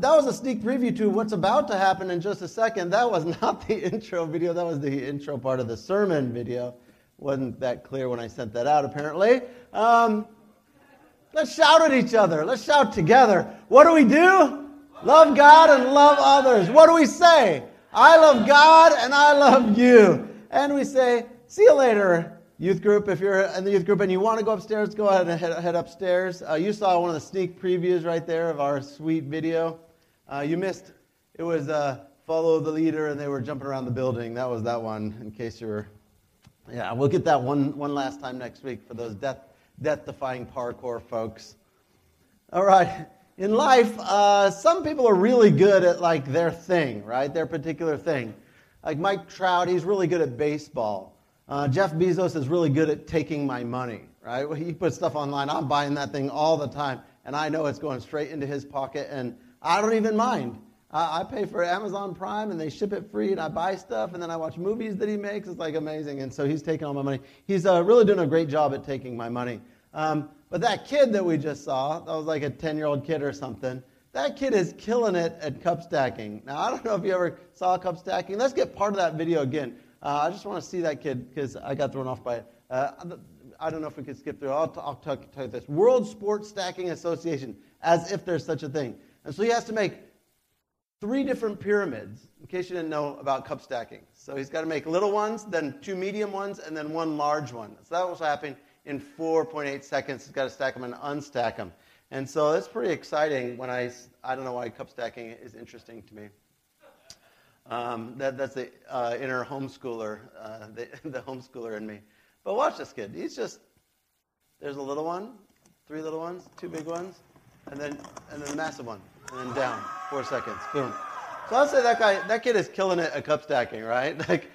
That was a sneak preview to what's about to happen in just a second. That was not the intro video, that was the intro part of the sermon video. Wasn't that clear when I sent that out, apparently. Um, let's shout at each other. Let's shout together. What do we do? Love God and love others. What do we say? I love God and I love you. And we say, see you later, Youth group, if you're in the youth group and you want to go upstairs, go ahead and head, head upstairs. Uh, you saw one of the sneak previews right there of our sweet video. Uh, you missed, it was uh, follow the leader and they were jumping around the building. That was that one, in case you were. Yeah, we'll get that one, one last time next week for those death, death defying parkour folks. All right. In life, uh, some people are really good at like their thing, right? Their particular thing. Like Mike Trout, he's really good at baseball. Uh, Jeff Bezos is really good at taking my money, right? He puts stuff online. I'm buying that thing all the time, and I know it's going straight into his pocket, and I don't even mind. I, I pay for Amazon Prime, and they ship it free, and I buy stuff, and then I watch movies that he makes. It's like amazing, and so he's taking all my money. He's uh, really doing a great job at taking my money. Um, but that kid that we just saw, that was like a 10 year old kid or something, that kid is killing it at cup stacking. Now, I don't know if you ever saw cup stacking. Let's get part of that video again. Uh, I just want to see that kid because I got thrown off by it. Uh, I don't know if we could skip through. I'll, t- I'll talk, you this. World Sports Stacking Association, as if there's such a thing. And so he has to make three different pyramids, in case you didn't know about cup stacking. So he's got to make little ones, then two medium ones, and then one large one. So that was happening in 4.8 seconds. He's got to stack them and unstack them. And so it's pretty exciting when I, I don't know why cup stacking is interesting to me. Um, that, that's the uh, inner homeschooler, uh, the, the homeschooler in me. But watch this kid. He's just, there's a little one, three little ones, two big ones, and then, and then a massive one, and then down, four seconds, boom. So I'll say that guy, that kid is killing it at cup stacking, right? Like,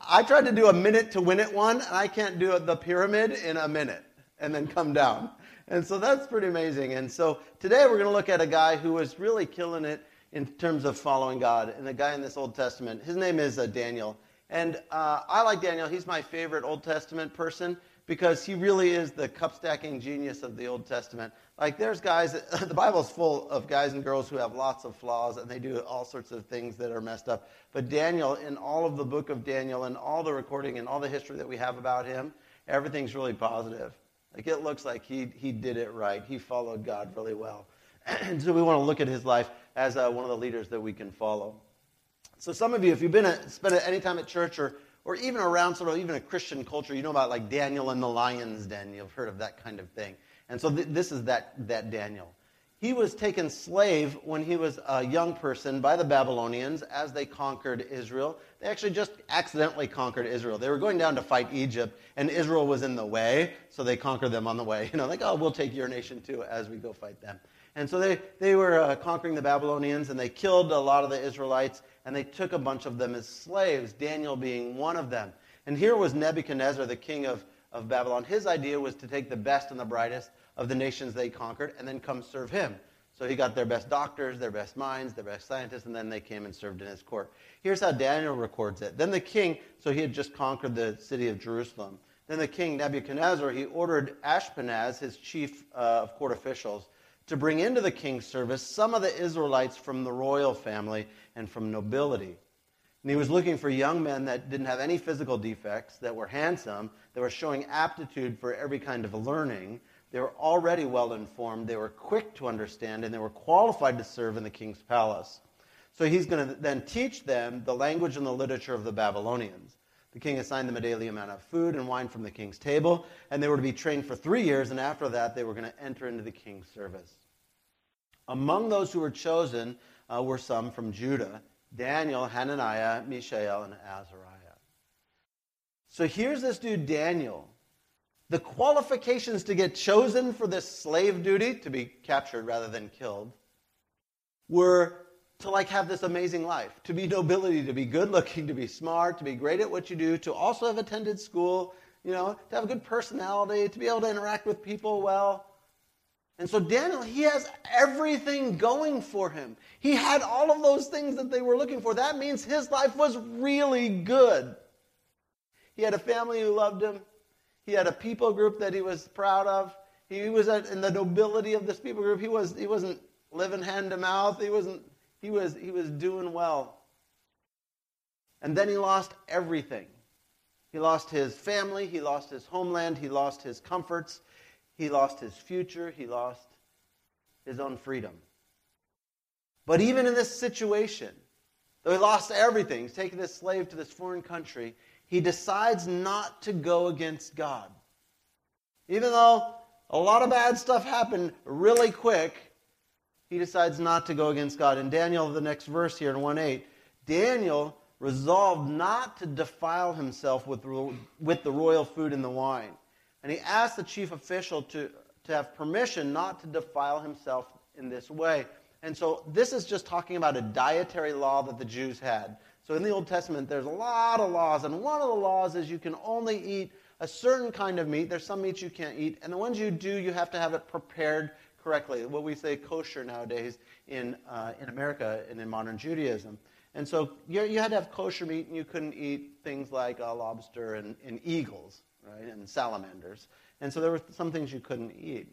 I tried to do a minute to win it one, and I can't do the pyramid in a minute and then come down. And so that's pretty amazing. And so today we're going to look at a guy who was really killing it in terms of following God. And the guy in this Old Testament, his name is uh, Daniel. And uh, I like Daniel. He's my favorite Old Testament person because he really is the cup stacking genius of the Old Testament. Like, there's guys, the Bible's full of guys and girls who have lots of flaws and they do all sorts of things that are messed up. But Daniel, in all of the book of Daniel and all the recording and all the history that we have about him, everything's really positive. Like, it looks like he, he did it right. He followed God really well. And so we want to look at his life as uh, one of the leaders that we can follow. So some of you, if you've been a, spent any time at church or, or even around sort of even a Christian culture, you know about like Daniel and the lion's den. You've heard of that kind of thing. And so th- this is that, that Daniel. He was taken slave when he was a young person by the Babylonians as they conquered Israel. They actually just accidentally conquered Israel. They were going down to fight Egypt, and Israel was in the way, so they conquered them on the way. You know, like, oh, we'll take your nation too as we go fight them. And so they, they were uh, conquering the Babylonians, and they killed a lot of the Israelites, and they took a bunch of them as slaves, Daniel being one of them. And here was Nebuchadnezzar, the king of, of Babylon. His idea was to take the best and the brightest of the nations they conquered and then come serve him. So he got their best doctors, their best minds, their best scientists, and then they came and served in his court. Here's how Daniel records it. Then the king, so he had just conquered the city of Jerusalem. Then the king Nebuchadnezzar, he ordered Ashpenaz, his chief uh, of court officials, to bring into the king's service some of the Israelites from the royal family and from nobility. And he was looking for young men that didn't have any physical defects, that were handsome, that were showing aptitude for every kind of learning. They were already well informed, they were quick to understand, and they were qualified to serve in the king's palace. So he's going to then teach them the language and the literature of the Babylonians. The king assigned them a daily amount of food and wine from the king's table, and they were to be trained for three years, and after that, they were going to enter into the king's service. Among those who were chosen uh, were some from Judah Daniel, Hananiah, Mishael, and Azariah. So here's this dude, Daniel. The qualifications to get chosen for this slave duty, to be captured rather than killed, were to like have this amazing life, to be nobility, to be good looking, to be smart, to be great at what you do, to also have attended school, you know, to have a good personality, to be able to interact with people well. And so Daniel, he has everything going for him. He had all of those things that they were looking for. That means his life was really good. He had a family who loved him. He had a people group that he was proud of. He was in the nobility of this people group. He, was, he wasn't living hand to mouth. He wasn't. He was. He was doing well. And then he lost everything. He lost his family. He lost his homeland. He lost his comforts. He lost his future. He lost his own freedom. But even in this situation, though he lost everything, he's taken this slave to this foreign country, he decides not to go against God. Even though a lot of bad stuff happened really quick, he decides not to go against God. In Daniel, the next verse here in 1 8, Daniel resolved not to defile himself with, with the royal food and the wine. And he asked the chief official to, to have permission not to defile himself in this way. And so this is just talking about a dietary law that the Jews had. So in the Old Testament, there's a lot of laws, and one of the laws is you can only eat a certain kind of meat. There's some meats you can't eat, and the ones you do, you have to have it prepared correctly. What we say kosher nowadays in, uh, in America and in modern Judaism. And so you, you, had to have kosher meat, and you couldn't eat things like uh, lobster and, and eagles, right, and salamanders. And so there were some things you couldn't eat.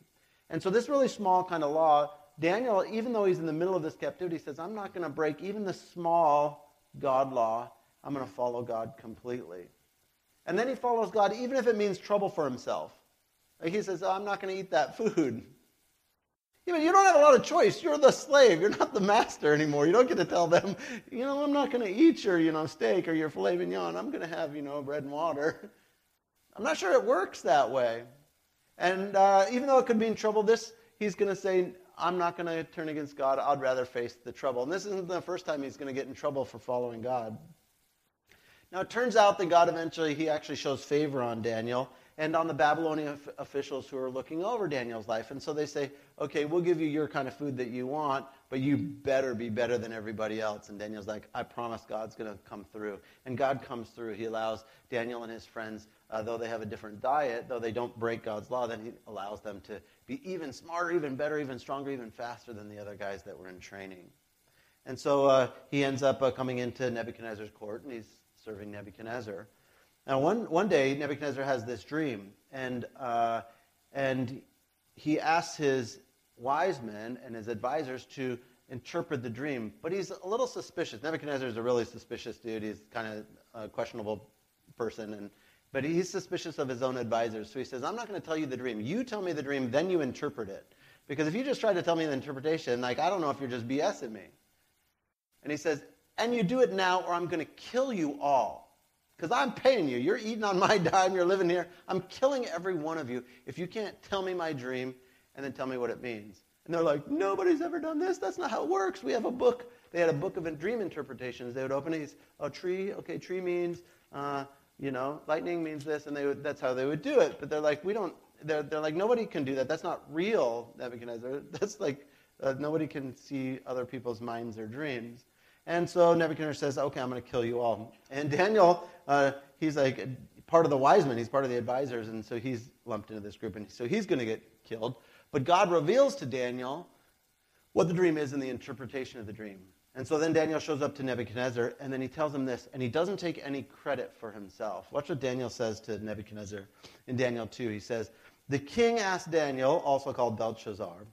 And so this really small kind of law, Daniel, even though he's in the middle of this captivity, says, I'm not going to break even the small God law. I'm going to follow God completely. And then he follows God, even if it means trouble for himself. Like he says, oh, I'm not going to eat that food. Even you don't have a lot of choice. You're the slave. You're not the master anymore. You don't get to tell them, you know, I'm not going to eat your, you know, steak or your filet mignon. I'm going to have, you know, bread and water. I'm not sure it works that way. And uh, even though it could mean trouble, this he's going to say, I'm not going to turn against God. I'd rather face the trouble. And this isn't the first time he's going to get in trouble for following God. Now it turns out that God eventually he actually shows favor on Daniel and on the Babylonian officials who are looking over Daniel's life. And so they say, okay, we'll give you your kind of food that you want, but you better be better than everybody else. And Daniel's like, I promise God's going to come through. And God comes through. He allows Daniel and his friends, uh, though they have a different diet, though they don't break God's law, then he allows them to be even smarter, even better, even stronger, even faster than the other guys that were in training. And so uh, he ends up uh, coming into Nebuchadnezzar's court, and he's serving Nebuchadnezzar. Now, one, one day, Nebuchadnezzar has this dream, and, uh, and he asks his wise men and his advisors to interpret the dream, but he's a little suspicious. Nebuchadnezzar is a really suspicious dude. He's kind of a questionable person, and, but he's suspicious of his own advisors. So he says, I'm not going to tell you the dream. You tell me the dream, then you interpret it. Because if you just try to tell me the interpretation, like, I don't know if you're just BSing me. And he says, and you do it now, or I'm going to kill you all because I'm paying you. You're eating on my dime. You're living here. I'm killing every one of you if you can't tell me my dream and then tell me what it means. And they're like, nobody's ever done this. That's not how it works. We have a book. They had a book of dream interpretations. They would open it. Oh, tree. Okay, tree means, uh, you know, lightning means this, and they would, that's how they would do it. But they're like, we don't. They're, they're like, nobody can do that. That's not real, Nebuchadnezzar. That's like, uh, nobody can see other people's minds or dreams. And so Nebuchadnezzar says, okay, I'm going to kill you all. And Daniel, uh, he's like part of the wise men, he's part of the advisors, and so he's lumped into this group, and so he's going to get killed. But God reveals to Daniel what the dream is and the interpretation of the dream. And so then Daniel shows up to Nebuchadnezzar, and then he tells him this, and he doesn't take any credit for himself. Watch what Daniel says to Nebuchadnezzar in Daniel 2. He says, The king asked Daniel, also called Belteshazzar,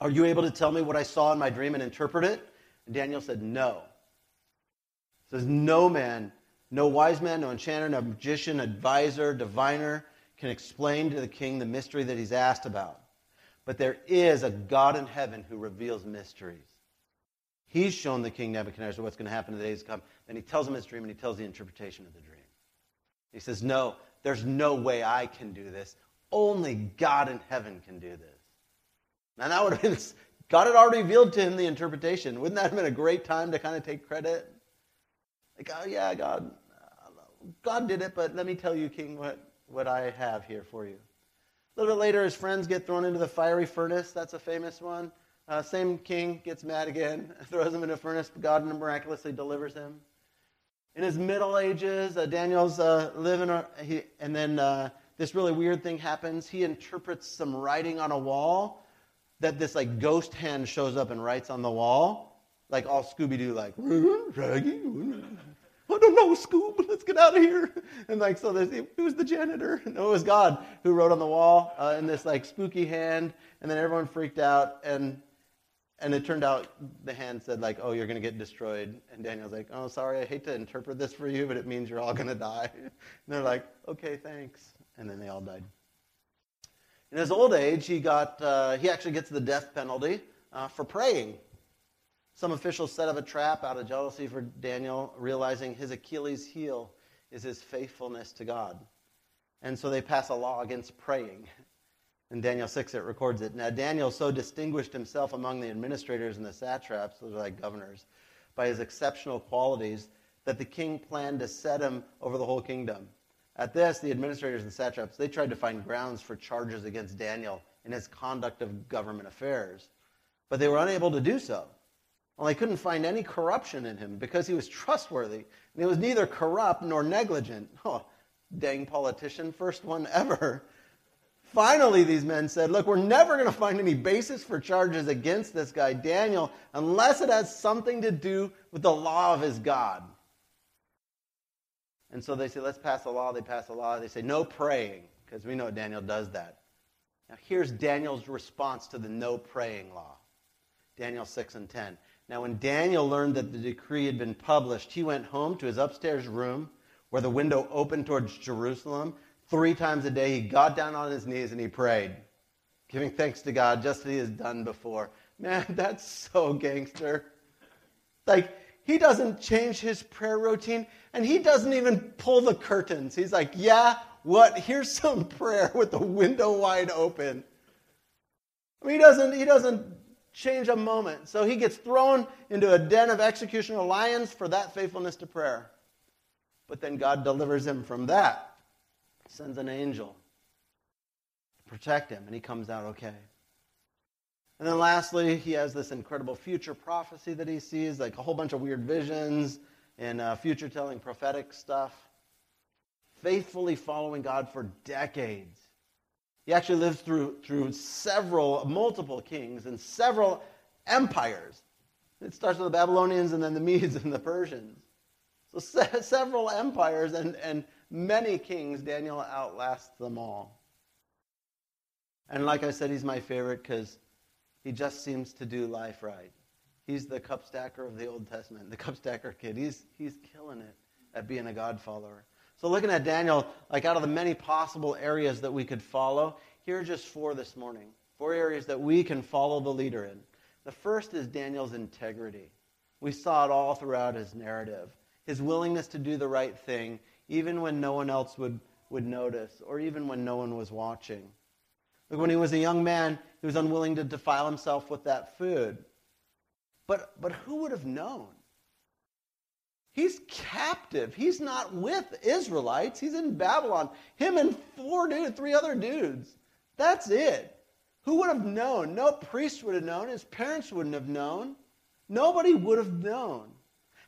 Are you able to tell me what I saw in my dream and interpret it? And Daniel said, No. He says, No man, no wise man, no enchanter, no magician, advisor, diviner can explain to the king the mystery that he's asked about. But there is a God in heaven who reveals mysteries. He's shown the king Nebuchadnezzar what's going to happen in the days to come. Then he tells him his dream and he tells the interpretation of the dream. He says, No, there's no way I can do this. Only God in heaven can do this. Now, that would have been God had already revealed to him the interpretation. Wouldn't that have been a great time to kind of take credit? Like, oh, yeah, God, God did it, but let me tell you, King, what, what I have here for you. A little bit later, his friends get thrown into the fiery furnace. That's a famous one. Uh, same king gets mad again, throws him in a furnace, but God miraculously delivers him. In his middle ages, uh, Daniel's uh, living, he, and then uh, this really weird thing happens. He interprets some writing on a wall that this like ghost hand shows up and writes on the wall, like all Scooby Doo, like Raggy. I don't know, Scoob. Let's get out of here. And like so, there's it was the janitor. No, it was God who wrote on the wall uh, in this like spooky hand. And then everyone freaked out. And and it turned out the hand said like, "Oh, you're going to get destroyed." And Daniel's like, "Oh, sorry, I hate to interpret this for you, but it means you're all going to die." And they're like, "Okay, thanks." And then they all died. In his old age, he got uh, he actually gets the death penalty uh, for praying. Some officials set up a trap out of jealousy for Daniel, realizing his Achilles' heel is his faithfulness to God. And so they pass a law against praying. In Daniel 6, it records it. Now, Daniel so distinguished himself among the administrators and the satraps, those are like governors, by his exceptional qualities that the king planned to set him over the whole kingdom. At this, the administrators and satraps, they tried to find grounds for charges against Daniel in his conduct of government affairs. But they were unable to do so. Well, they couldn't find any corruption in him because he was trustworthy. And he was neither corrupt nor negligent. Oh, dang politician, first one ever. Finally, these men said, Look, we're never going to find any basis for charges against this guy, Daniel, unless it has something to do with the law of his God. And so they say, Let's pass a law. They pass a law. They say, No praying, because we know Daniel does that. Now, here's Daniel's response to the no praying law Daniel 6 and 10. Now, when Daniel learned that the decree had been published, he went home to his upstairs room where the window opened towards Jerusalem. Three times a day, he got down on his knees and he prayed, giving thanks to God just as he has done before. Man, that's so gangster. Like, he doesn't change his prayer routine and he doesn't even pull the curtains. He's like, yeah, what? Here's some prayer with the window wide open. I mean, he doesn't, he doesn't change a moment. So he gets thrown into a den of executioner lions for that faithfulness to prayer. But then God delivers him from that, sends an angel to protect him, and he comes out okay. And then lastly, he has this incredible future prophecy that he sees, like a whole bunch of weird visions and uh, future telling prophetic stuff. Faithfully following God for decades. He actually lives through, through several, multiple kings and several empires. It starts with the Babylonians and then the Medes and the Persians. So se- several empires and, and many kings, Daniel outlasts them all. And like I said, he's my favorite because he just seems to do life right. He's the cup stacker of the Old Testament, the cup stacker kid. He's, he's killing it at being a God follower. So, looking at Daniel, like out of the many possible areas that we could follow, here are just four this morning. Four areas that we can follow the leader in. The first is Daniel's integrity. We saw it all throughout his narrative. His willingness to do the right thing, even when no one else would, would notice, or even when no one was watching. Like when he was a young man, he was unwilling to defile himself with that food. But, but who would have known? He's captive. He's not with Israelites. He's in Babylon. Him and four dudes, three other dudes. That's it. Who would have known? No priest would have known. His parents wouldn't have known. Nobody would have known.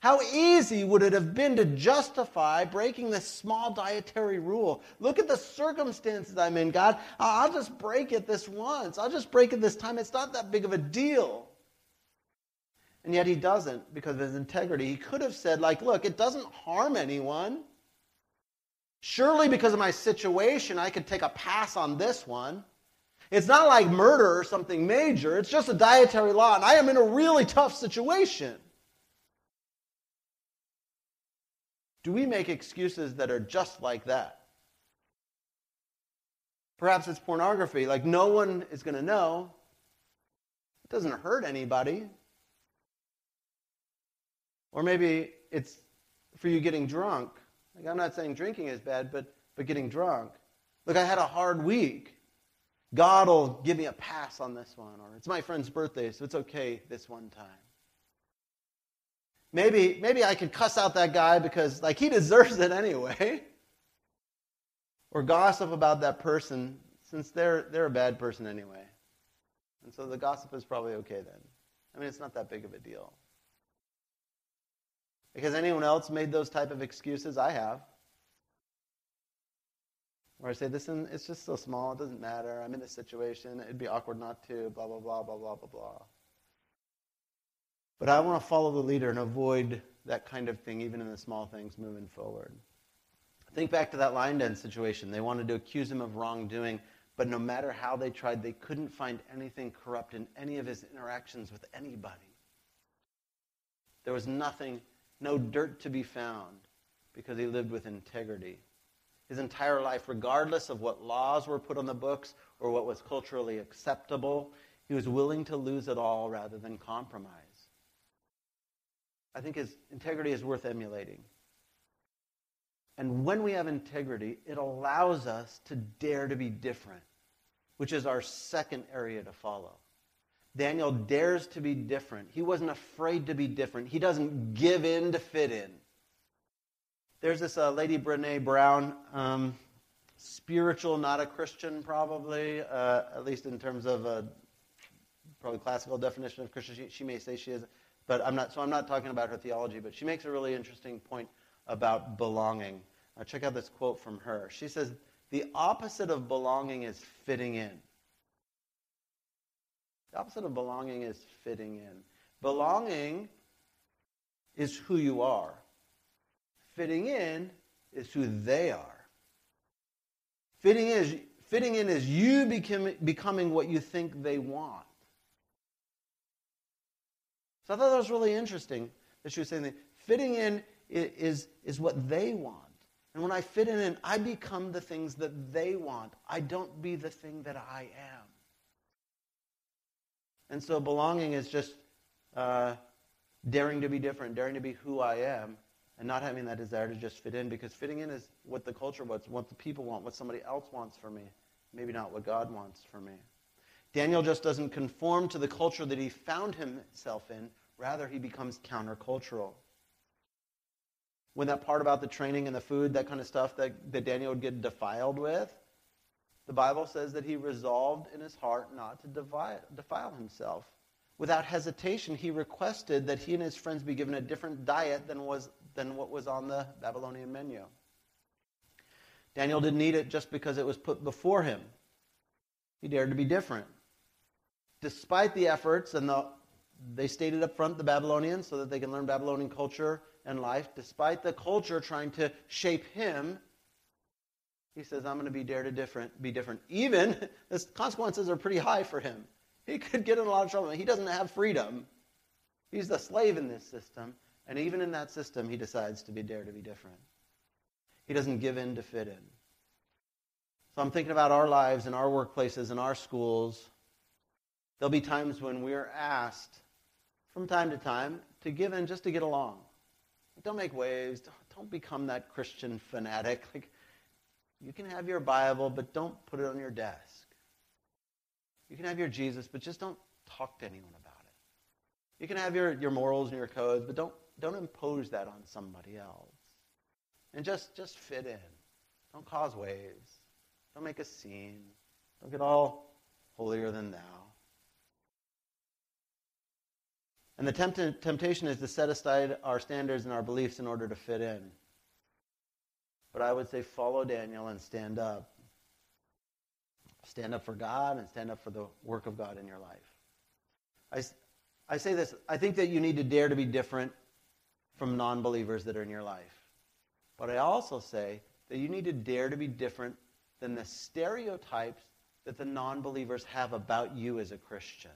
How easy would it have been to justify breaking this small dietary rule? Look at the circumstances I'm in, God. I'll just break it this once. I'll just break it this time. It's not that big of a deal. And yet he doesn't because of his integrity. He could have said, like, look, it doesn't harm anyone. Surely because of my situation, I could take a pass on this one. It's not like murder or something major. It's just a dietary law, and I am in a really tough situation. Do we make excuses that are just like that? Perhaps it's pornography. Like, no one is going to know. It doesn't hurt anybody. Or maybe it's for you getting drunk. Like, I'm not saying drinking is bad, but, but getting drunk. Look, I had a hard week. God will give me a pass on this one. Or it's my friend's birthday, so it's okay this one time. Maybe, maybe I could cuss out that guy because like he deserves it anyway. Or gossip about that person since they're, they're a bad person anyway. And so the gossip is probably okay then. I mean, it's not that big of a deal. Because anyone else made those type of excuses? I have. Where I say, this is, it's just so small, it doesn't matter. I'm in this situation. It'd be awkward not to, blah, blah, blah, blah, blah, blah, blah. But I want to follow the leader and avoid that kind of thing, even in the small things moving forward. Think back to that lion den situation. They wanted to accuse him of wrongdoing, But no matter how they tried, they couldn't find anything corrupt in any of his interactions with anybody. There was nothing, no dirt to be found because he lived with integrity. His entire life, regardless of what laws were put on the books or what was culturally acceptable, he was willing to lose it all rather than compromise. I think his integrity is worth emulating. And when we have integrity, it allows us to dare to be different, which is our second area to follow. Daniel dares to be different. He wasn't afraid to be different. He doesn't give in to fit in. There's this uh, lady, Brene Brown, um, spiritual, not a Christian, probably, uh, at least in terms of a probably classical definition of Christian. She, she may say she is, but I'm not. So I'm not talking about her theology. But she makes a really interesting point about belonging. Uh, check out this quote from her. She says, The opposite of belonging is fitting in. The opposite of belonging is fitting in. Belonging is who you are, fitting in is who they are. Fitting in is, fitting in is you becoming what you think they want. So I thought that was really interesting that she was saying that fitting in is, is what they want. And when I fit in, I become the things that they want. I don't be the thing that I am. And so belonging is just uh, daring to be different, daring to be who I am, and not having that desire to just fit in, because fitting in is what the culture wants, what the people want, what somebody else wants for me, maybe not what God wants for me. Daniel just doesn't conform to the culture that he found himself in, rather, he becomes countercultural when that part about the training and the food, that kind of stuff that, that Daniel would get defiled with, the Bible says that he resolved in his heart not to defile, defile himself. Without hesitation, he requested that he and his friends be given a different diet than, was, than what was on the Babylonian menu. Daniel didn't eat it just because it was put before him. He dared to be different. Despite the efforts, and the, they stated up front, the Babylonians, so that they can learn Babylonian culture and life, despite the culture trying to shape him, he says, I'm going to be dare to different, be different. Even the consequences are pretty high for him. He could get in a lot of trouble. He doesn't have freedom. He's the slave in this system. And even in that system, he decides to be dare to be different. He doesn't give in to fit in. So I'm thinking about our lives and our workplaces and our schools. There'll be times when we're asked from time to time to give in just to get along. Don't make waves. Don't become that Christian fanatic. Like, you can have your Bible, but don't put it on your desk. You can have your Jesus, but just don't talk to anyone about it. You can have your, your morals and your codes, but don't, don't impose that on somebody else. And just, just fit in. Don't cause waves. Don't make a scene. Don't get all holier than thou. And the tempt- temptation is to set aside our standards and our beliefs in order to fit in. But I would say follow Daniel and stand up. Stand up for God and stand up for the work of God in your life. I, I say this I think that you need to dare to be different from non believers that are in your life. But I also say that you need to dare to be different than the stereotypes that the non believers have about you as a Christian.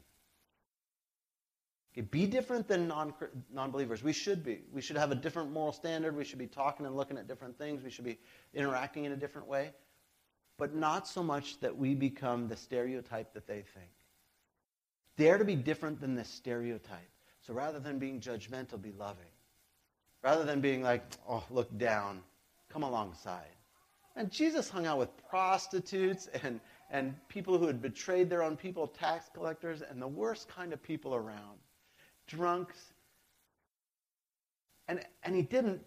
Okay, be different than non believers. We should be. We should have a different moral standard. We should be talking and looking at different things. We should be interacting in a different way. But not so much that we become the stereotype that they think. Dare to be different than the stereotype. So rather than being judgmental, be loving. Rather than being like, oh, look down, come alongside. And Jesus hung out with prostitutes and, and people who had betrayed their own people, tax collectors, and the worst kind of people around drunks. And, and he didn't,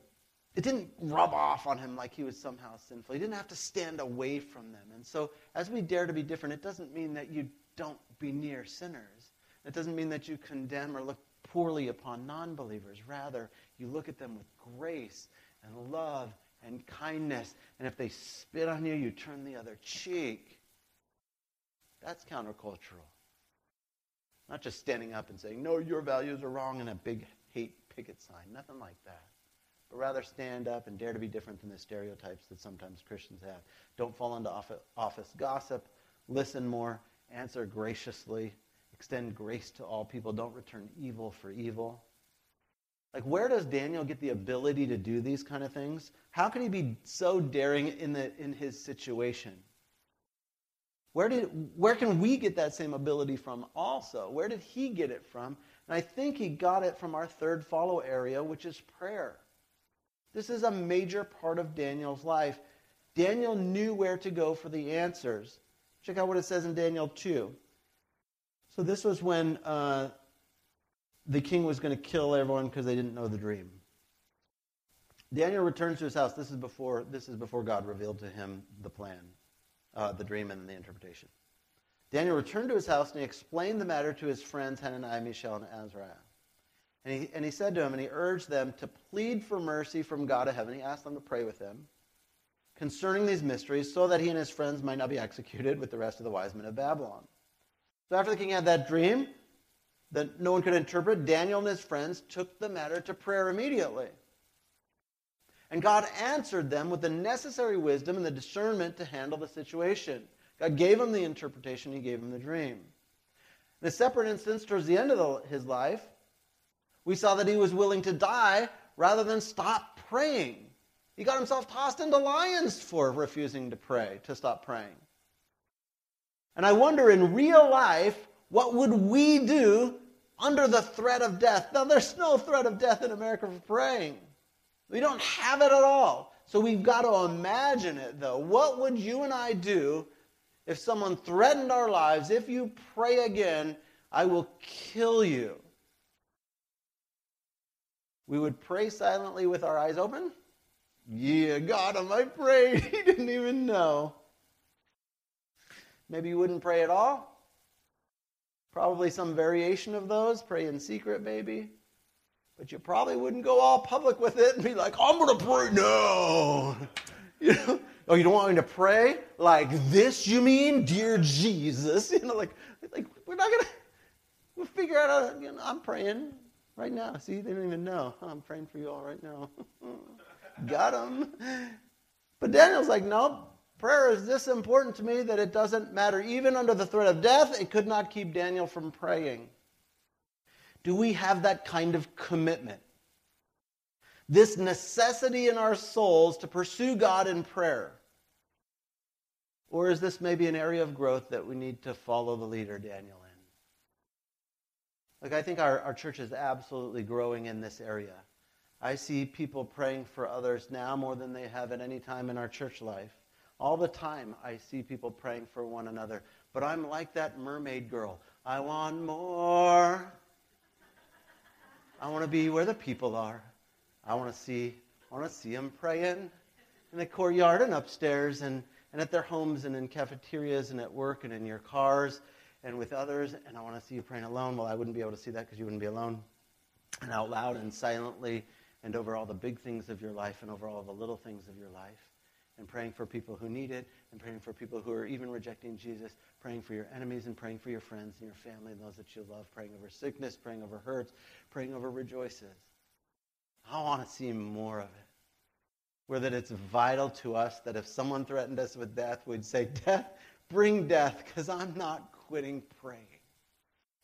it didn't rub off on him like he was somehow sinful. He didn't have to stand away from them. And so, as we dare to be different, it doesn't mean that you don't be near sinners. It doesn't mean that you condemn or look poorly upon non believers. Rather, you look at them with grace and love and kindness. And if they spit on you, you turn the other cheek. That's countercultural. Not just standing up and saying, no, your values are wrong, and a big hate picket sign. Nothing like that. But rather stand up and dare to be different than the stereotypes that sometimes Christians have. Don't fall into office gossip. listen more, answer graciously, extend grace to all people, don't return evil for evil. Like, where does Daniel get the ability to do these kind of things? How can he be so daring in, the, in his situation? Where, did, where can we get that same ability from also? Where did he get it from? And I think he got it from our third follow area, which is prayer. This is a major part of Daniel's life. Daniel knew where to go for the answers. Check out what it says in Daniel 2. So, this was when uh, the king was going to kill everyone because they didn't know the dream. Daniel returns to his house. This is before, this is before God revealed to him the plan, uh, the dream, and the interpretation. Daniel returned to his house and he explained the matter to his friends Hananiah, Mishael, and Azariah. And he, and he said to him, and he urged them to plead for mercy from God of heaven. He asked them to pray with him concerning these mysteries so that he and his friends might not be executed with the rest of the wise men of Babylon. So after the king had that dream that no one could interpret, Daniel and his friends took the matter to prayer immediately. And God answered them with the necessary wisdom and the discernment to handle the situation. God gave him the interpretation, he gave him the dream. In a separate instance, towards the end of the, his life, we saw that he was willing to die rather than stop praying. He got himself tossed into lions for refusing to pray, to stop praying. And I wonder in real life, what would we do under the threat of death? Now, there's no threat of death in America for praying. We don't have it at all. So we've got to imagine it, though. What would you and I do if someone threatened our lives? If you pray again, I will kill you. We would pray silently with our eyes open. Yeah, God, I prayed. He didn't even know. Maybe you wouldn't pray at all. Probably some variation of those. Pray in secret, maybe. But you probably wouldn't go all public with it and be like, I'm going to pray now. You know? Oh, you don't want me to pray like this? You mean, dear Jesus? You know, like, like we're not gonna. We'll figure out. How, you know, I'm praying right now. See, they don't even know. I'm praying for you all right now. Got them. But Daniel's like, no, Prayer is this important to me that it doesn't matter. Even under the threat of death, it could not keep Daniel from praying. Do we have that kind of commitment? This necessity in our souls to pursue God in prayer? Or is this maybe an area of growth that we need to follow the leader, Daniel, in? Like, I think our, our church is absolutely growing in this area. I see people praying for others now more than they have at any time in our church life. All the time, I see people praying for one another. But I'm like that mermaid girl. I want more. I want to be where the people are. I want to see. I want to see them praying in the courtyard and upstairs and, and at their homes and in cafeterias and at work and in your cars and with others. And I want to see you praying alone. Well, I wouldn't be able to see that because you wouldn't be alone. And out loud and silently and over all the big things of your life and over all the little things of your life and praying for people who need it, and praying for people who are even rejecting Jesus, praying for your enemies, and praying for your friends and your family and those that you love, praying over sickness, praying over hurts, praying over rejoices. I want to see more of it. Where that it's vital to us that if someone threatened us with death, we'd say, Death, bring death, because I'm not quitting praying.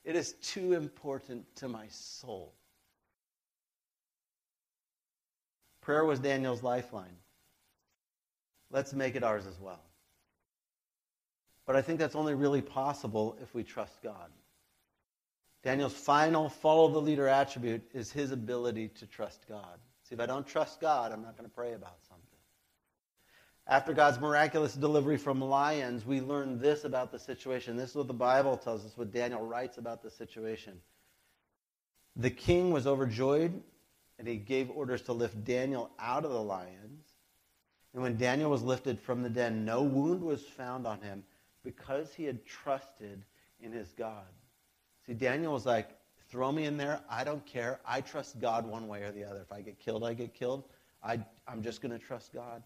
It is too important to my soul. Prayer was Daniel's lifeline. Let's make it ours as well. But I think that's only really possible if we trust God. Daniel's final follow the leader attribute is his ability to trust God. See, if I don't trust God, I'm not going to pray about something. After God's miraculous delivery from lions, we learn this about the situation. This is what the Bible tells us, what Daniel writes about the situation. The king was overjoyed, and he gave orders to lift Daniel out of the lions. And when Daniel was lifted from the den, no wound was found on him because he had trusted in his God. See, Daniel was like, throw me in there. I don't care. I trust God one way or the other. If I get killed, I get killed. I, I'm just going to trust God.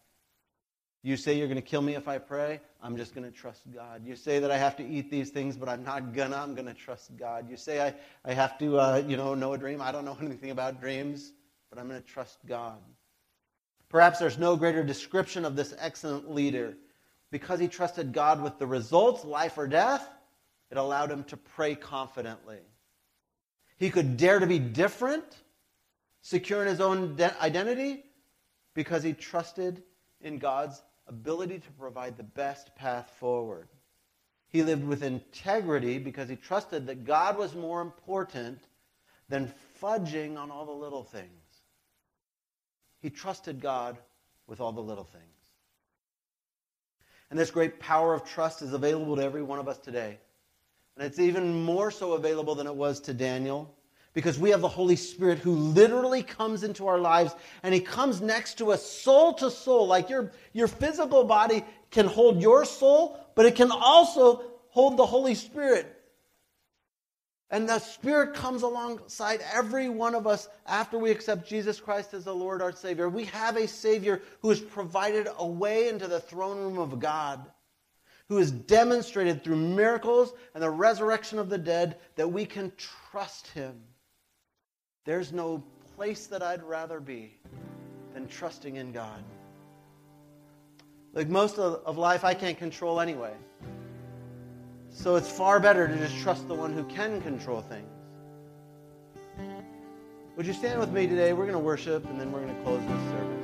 You say you're going to kill me if I pray. I'm just going to trust God. You say that I have to eat these things, but I'm not gonna. I'm going to trust God. You say I, I have to, uh, you know, know a dream. I don't know anything about dreams, but I'm going to trust God. Perhaps there's no greater description of this excellent leader because he trusted God with the results, life or death, it allowed him to pray confidently. He could dare to be different, secure in his own de- identity, because he trusted in God's ability to provide the best path forward. He lived with integrity because he trusted that God was more important than fudging on all the little things. He trusted God with all the little things. And this great power of trust is available to every one of us today. And it's even more so available than it was to Daniel because we have the Holy Spirit who literally comes into our lives and he comes next to us soul to soul. Like your, your physical body can hold your soul, but it can also hold the Holy Spirit. And the Spirit comes alongside every one of us after we accept Jesus Christ as the Lord our Savior. We have a Savior who has provided a way into the throne room of God who has demonstrated through miracles and the resurrection of the dead that we can trust him. There's no place that I'd rather be than trusting in God. Like most of, life, I can't control anyway. So it's far better to just trust the one who can control things. Would you stand with me today? We're going to worship and then we're going to close this service.